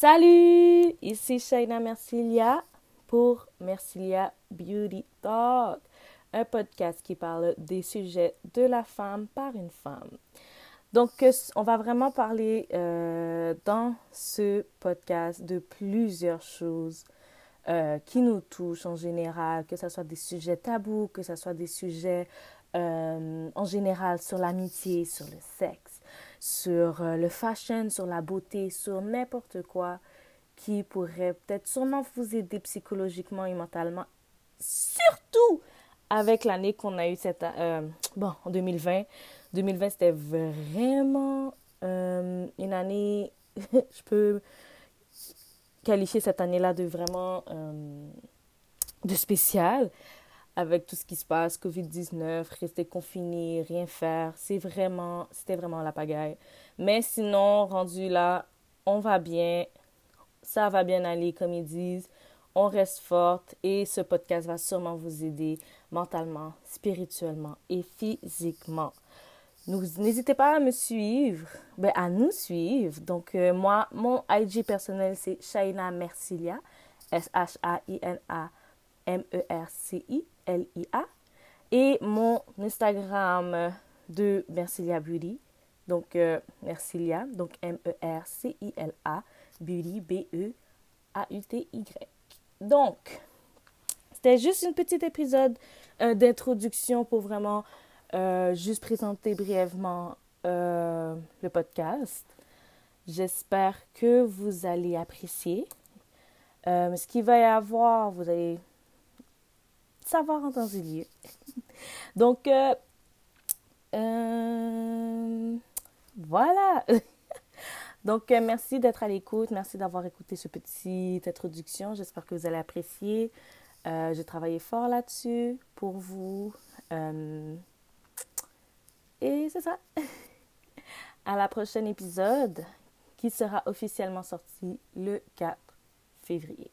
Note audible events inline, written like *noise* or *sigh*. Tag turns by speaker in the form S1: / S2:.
S1: Salut, ici Shaina Mercilia pour Mercilia Beauty Talk, un podcast qui parle des sujets de la femme par une femme. Donc, on va vraiment parler euh, dans ce podcast de plusieurs choses euh, qui nous touchent en général, que ce soit des sujets tabous, que ce soit des sujets euh, en général sur l'amitié, sur le sexe, sur le fashion, sur la beauté, sur n'importe quoi qui pourrait peut-être sûrement vous aider psychologiquement et mentalement, surtout avec l'année qu'on a eue cette, bon, en 2020. 2020, c'était vraiment euh, une année, *laughs* je peux qualifier cette année-là de vraiment euh, de spécial avec tout ce qui se passe, Covid-19, rester confiné, rien faire. C'est vraiment, c'était vraiment la pagaille. Mais sinon, rendu là, on va bien, ça va bien aller, comme ils disent. On reste forte et ce podcast va sûrement vous aider mentalement, spirituellement et physiquement. N'hésitez pas à me suivre, ben, à nous suivre. Donc, euh, moi, mon IG personnel, c'est Shaina Mercilia, S-H-A-I-N-A-M-E-R-C-I-L-I-A. Et mon Instagram de Mercilia Beauty, donc euh, Mercilia, donc M-E-R-C-I-L-A, Beauty, B-E-A-U-T-Y. Donc, c'était juste un petit épisode euh, d'introduction pour vraiment euh, juste présenter brièvement le podcast. J'espère que vous allez apprécier. Ce qu'il va y avoir, vous allez savoir en temps et lieu. Donc, voilà. *laughs* Donc, merci d'être à l'écoute. Merci d'avoir écouté ce petite introduction. J'espère que vous allez apprécier. J'ai travaillé fort là-dessus pour vous. Et c'est ça. *laughs* À la prochaine épisode qui sera officiellement sorti le 4 février.